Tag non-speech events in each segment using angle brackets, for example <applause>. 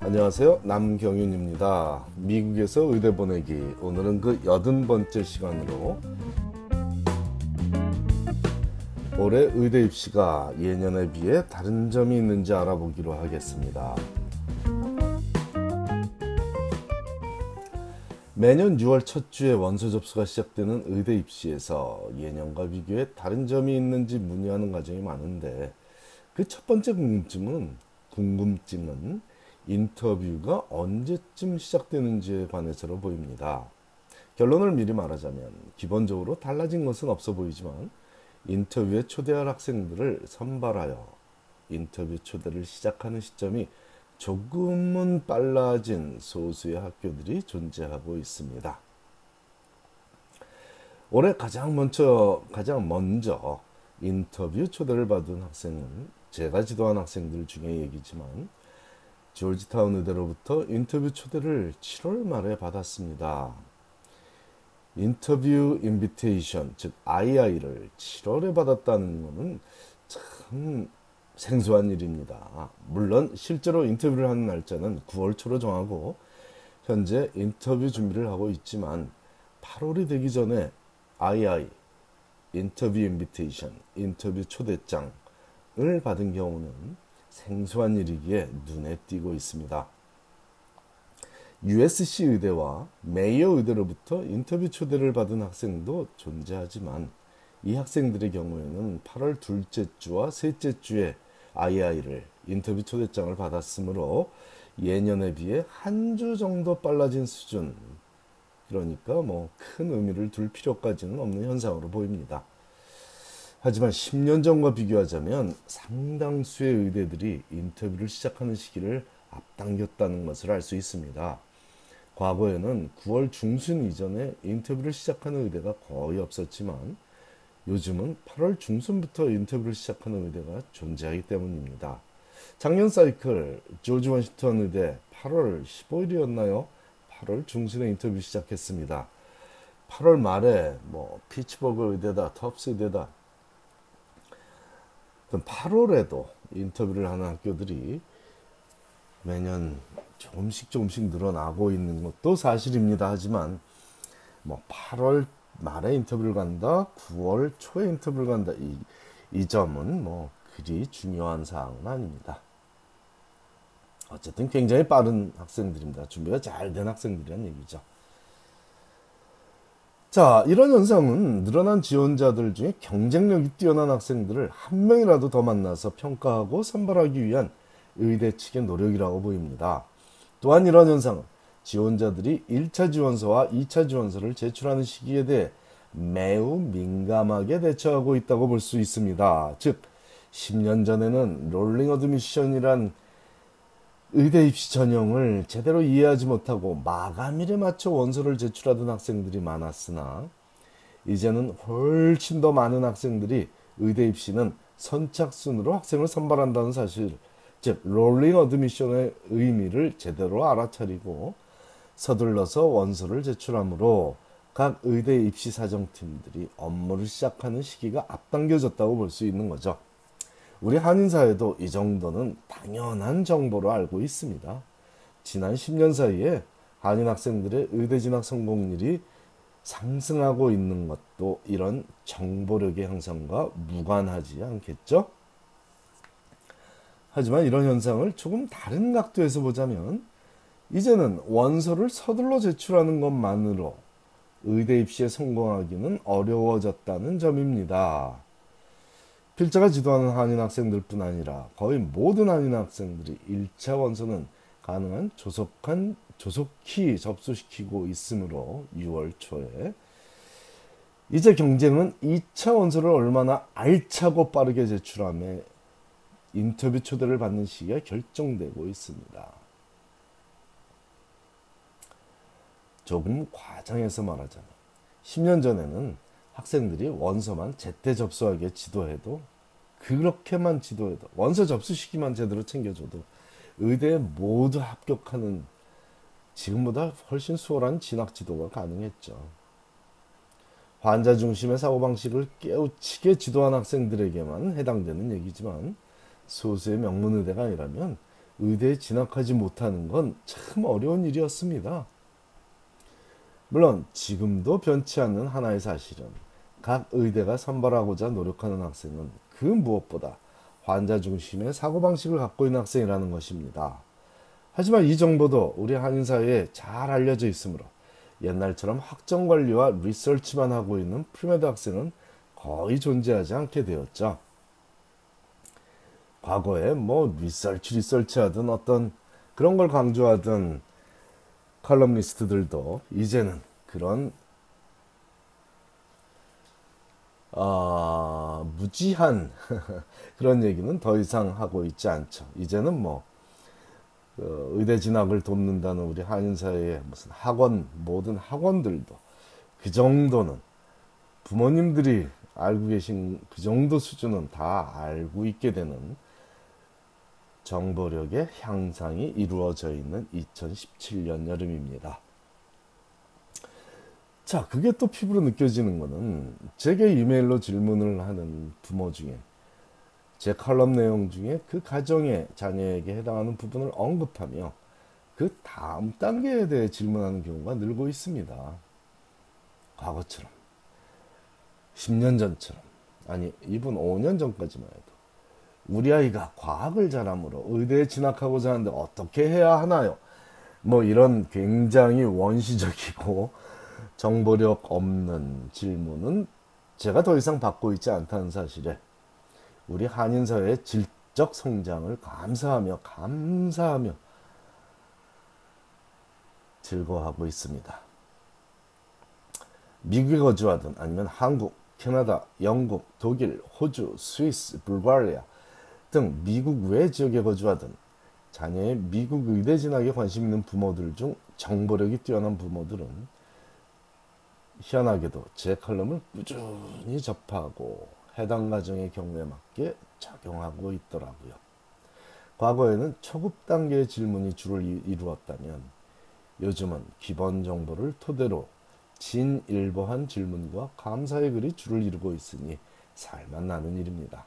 안녕하세요. 남경윤입니다. 미국에서 의대 보내기. 오늘은 그 여든 번째 시간으로 올해 의대 입시가 예년에 비해 다른 점이 있는지 알아보기로 하겠습니다. 매년 6월 첫 주에 원서 접수가 시작되는 의대 입시에서 예년과 비교해 다른 점이 있는지 문의하는 과정이 많은데 그 첫 번째 궁금증은 궁금증은 인터뷰가 언제쯤 시작되는지에 관해서로 보입니다. 결론을 미리 말하자면 기본적으로 달라진 것은 없어 보이지만 인터뷰에 초대할 학생들을 선발하여 인터뷰 초대를 시작하는 시점이 조금은 빨라진 소수의 학교들이 존재하고 있습니다. 올해 가장 먼저 가장 먼저 인터뷰 초대를 받은 학생은 제가 지도한 학생들 중에 얘기지만 조지타운 의대로부터 인터뷰 초대를 7월 말에 받았습니다. 인터뷰 인비테이션, 즉 II를 7월에 받았다는 것은 참 생소한 일입니다. 물론 실제로 인터뷰를 하는 날짜는 9월 초로 정하고 현재 인터뷰 준비를 하고 있지만 8월이 되기 전에 II interview invitation, 인터뷰 초대장을 받은 경우는 생소한 일이기에 눈에 띄고 있습니다. USC 의대와 메이요 의대로부터 인터뷰 초대를 받은 학생도 존재하지만 이 학생들의 경우에는 8월 둘째 주와 셋째 주에 II를 인터뷰 초대장을 받았으므로 예년에 비해 한 주 정도 빨라진 수준 그러니까 뭐 큰 의미를 둘 필요까지는 없는 현상으로 보입니다. 하지만 10년 전과 비교하자면 상당수의 의대들이 인터뷰를 시작하는 시기를 앞당겼다는 것을 알 수 있습니다. 과거에는 9월 중순 이전에 인터뷰를 시작하는 의대가 거의 없었지만 요즘은 8월 중순부터 인터뷰를 시작하는 의대가 존재하기 때문입니다. 작년 사이클 조지 워싱턴 의대 8월 15일이었나요? 8월 중순에 인터뷰 시작했습니다. 8월 말에 뭐 피츠버그 의대다, 텁스 의대다. 8월에도 인터뷰를 하는 학교들이 매년 조금씩 조금씩 늘어나고 있는 것도 사실입니다. 하지만 뭐 8월 말에 인터뷰를 간다, 9월 초에 인터뷰를 간다. 이, 이 점은 뭐 그리 중요한 사항은 아닙니다. 어쨌든 굉장히 빠른 학생들입니다. 준비가 잘 된 학생들이란 얘기죠. 자, 이런 현상은 늘어난 지원자들 중에 경쟁력이 뛰어난 학생들을 한 명이라도 더 만나서 평가하고 선발하기 위한 의대 측의 노력이라고 보입니다. 또한 이런 현상은 지원자들이 1차 지원서와 2차 지원서를 제출하는 시기에 대해 매우 민감하게 대처하고 있다고 볼 수 있습니다. 즉, 10년 전에는 rolling admission이란 의대 입시 전형을 제대로 이해하지 못하고 마감일에 맞춰 원서를 제출하던 학생들이 많았으나 이제는 훨씬 더 많은 학생들이 의대 입시는 선착순으로 학생을 선발한다는 사실, 즉 rolling admission의 의미를 제대로 알아차리고 서둘러서 원서를 제출하므로 각 의대 입시 사정팀들이 업무를 시작하는 시기가 앞당겨졌다고 볼 수 있는 거죠. 우리 한인사회도 이 정도는 당연한 정보로 알고 있습니다. 지난 10년 사이에 한인 학생들의 의대 진학 성공률이 상승하고 있는 것도 이런 정보력의 향상과 무관하지 않겠죠? 하지만 이런 현상을 조금 다른 각도에서 보자면 이제는 원서를 서둘러 제출하는 것만으로 의대 입시에 성공하기는 어려워졌다는 점입니다. 필자가 지도하는 한인 학생들뿐 아니라 거의 모든 한인 학생들이 1차 원서는 가능한 조속한 조속히 접수시키고 있으므로 6월 초에 이제 경쟁은 2차 원서를 얼마나 알차고 빠르게 제출함에 인터뷰 초대를 받는 시기가 결정되고 있습니다. 조금 과장해서 말하자면 10년 전에는 학생들이 원서만 제때 접수하게 지도해도 그렇게만 지도해도 원서 접수 시기만 제대로 챙겨줘도 의대에 모두 합격하는 지금보다 훨씬 수월한 진학 지도가 가능했죠. 환자 중심의 사고방식을 깨우치게 지도한 학생들에게만 해당되는 얘기지만 소수의 명문 의대가 아니라면 의대에 진학하지 못하는 건 참 어려운 일이었습니다. 물론 지금도 변치 않는 하나의 사실은 각 의대가 선발하고자 노력하는 학생은 그 무엇보다 환자 중심의 사고방식을 갖고 있는 학생이라는 것입니다. 하지만 이 정보도 우리 한인사회에 잘 알려져 있으므로 옛날처럼 학점 관리와 리서치만 하고 있는 pre-med 학생은 거의 존재하지 않게 되었죠. 과거에 뭐 리서치 리서치 하든 어떤 그런 걸 강조하던 칼럼니스트들도 이제는 그런 어, 무지한 <laughs> 그런 얘기는 더 이상 하고 있지 않죠. 이제는 뭐그 의대 진학을 돕는다는 우리 한인 사회의 무슨 학원 모든 학원들도 그 정도는 부모님들이 알고 계신 그 정도 수준은 다 알고 있게 되는 정보력의 향상이 이루어져 있는 2017년 여름입니다. 자, 그게 또 피부로 느껴지는 거는 제게 이메일로 질문을 하는 부모 중에 제 칼럼 내용 중에 그 가정의 자녀에게 해당하는 부분을 언급하며 그 다음 단계에 대해 질문하는 경우가 늘고 있습니다. 과거처럼 10년 전처럼 아니 이분 5년 전까지만 해도 우리 아이가 과학을 잘함으로 의대에 진학하고자 하는데 어떻게 해야 하나요? 뭐 이런 굉장히 원시적이고 정보력 없는 질문은 제가 더 이상 받고 있지 않다는 사실에 우리 한인 사회의 질적 성장을 감사하며 감사하며 즐거워하고 있습니다. 미국에 거주하든 아니면 한국, 캐나다, 영국, 독일, 호주, 스위스, 불가리아 등 미국 외 지역에 거주하든 자녀의 미국 의대 진학에 관심 있는 부모들 중 정보력이 뛰어난 부모들은 희한하게도 제 칼럼을 꾸준히 접하고 해당 가정의 경우에 맞게 적용하고 있더라고요. 과거에는 초급 단계의 질문이 주를 이루었다면 요즘은 기본 정보를 토대로 진일보한 질문과 감사의 글이 주를 이루고 있으니 살만 나는 일입니다.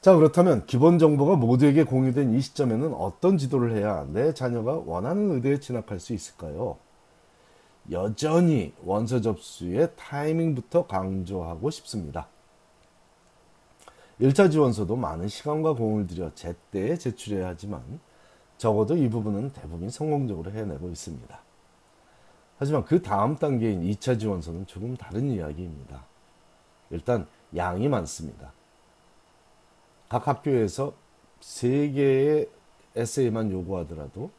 자, 그렇다면 기본 정보가 모두에게 공유된 이 시점에는 어떤 지도를 해야 내 자녀가 원하는 의대에 진학할 수 있을까요? 여전히 원서 접수의 타이밍부터 강조하고 싶습니다. 1차 지원서도 많은 시간과 공을 들여 제때에 제출해야 하지만 적어도 이 부분은 대부분 성공적으로 해내고 있습니다. 하지만 그 다음 단계인 2차 지원서는 조금 다른 이야기입니다. 일단 양이 많습니다. 각 학교에서 3개의 에세이만 요구하더라도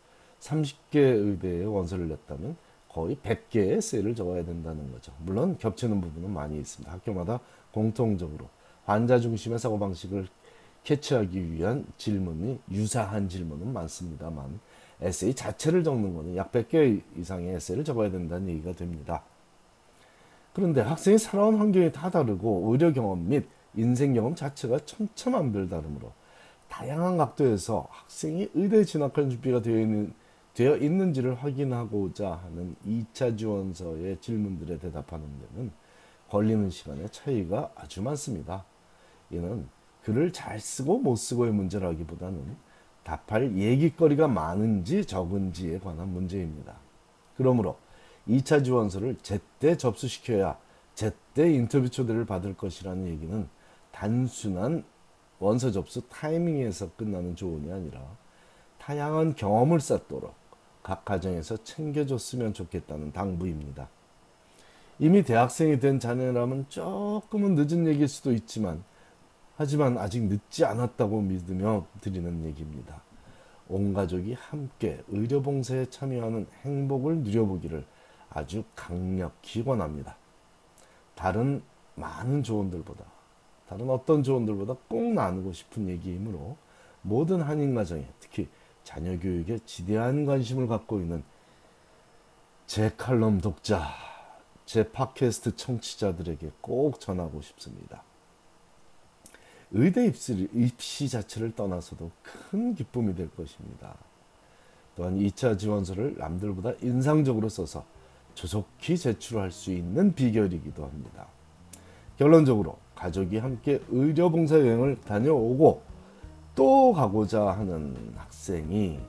30개 의대에 원서를 냈다면 거의 100개의 에세이를 적어야 된다는 거죠. 물론 겹치는 부분은 많이 있습니다. 학교마다 공통적으로 환자 중심의 사고방식을 캐치하기 위한 질문이 유사한 질문은 많습니다만 에세이 자체를 적는 것은 약 100개 이상의 에세이를 적어야 된다는 얘기가 됩니다. 그런데 학생이 살아온 환경이 다 다르고 의료 경험 및 인생 경험 자체가 천차만별 다르므로 다양한 각도에서 학생이 의대에 진학할 준비가 되어 있는 되어 있는지를 확인하고자 하는 2차 지원서의 질문들에 대답하는 데는 걸리는 시간의 차이가 아주 많습니다. 이는 글을 잘 쓰고 못 쓰고의 문제라기보다는 답할 얘기거리가 많은지 적은지에 관한 문제입니다. 그러므로 2차 지원서를 제때 접수시켜야 제때 인터뷰 초대를 받을 것이라는 얘기는 단순한 원서 접수 타이밍에서 끝나는 조언이 아니라 다양한 경험을 쌓도록 각 가정에서 챙겨줬으면 좋겠다는 당부입니다. 이미 대학생이 된 자녀라면 조금은 늦은 얘기일 수도 있지만 하지만 아직 늦지 않았다고 믿으며 드리는 얘기입니다. 온 가족이 함께 의료봉사에 참여하는 행복을 누려보기를 아주 강력히 권합니다. 다른 많은 조언들보다 다른 어떤 조언들보다 꼭 나누고 싶은 얘기이므로 모든 한인 가정에 특히 자녀 교육에 지대한 관심을 갖고 있는 제 칼럼 독자, 제 팟캐스트 청취자들에게 꼭 전하고 싶습니다. 의대 입시, 입시 자체를 떠나서도 큰 기쁨이 될 것입니다. 또한 2차 지원서를 남들보다 인상적으로 써서 조속히 제출할 수 있는 비결이기도 합니다. 결론적으로 가족이 함께 의료 봉사 여행을 다녀오고 또 가고자 하는 학생이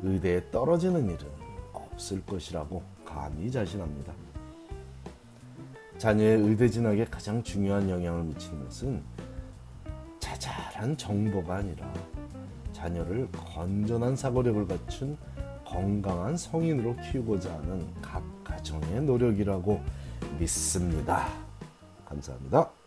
의대에 떨어지는 일은 없을 것이라고 감히 자신합니다. 자녀의 의대 진학에 가장 중요한 영향을 미치는 것은 자잘한 정보가 아니라 자녀를 건전한 사고력을 갖춘 건강한 성인으로 키우고자 하는 각 가정의 노력이라고 믿습니다. 감사합니다.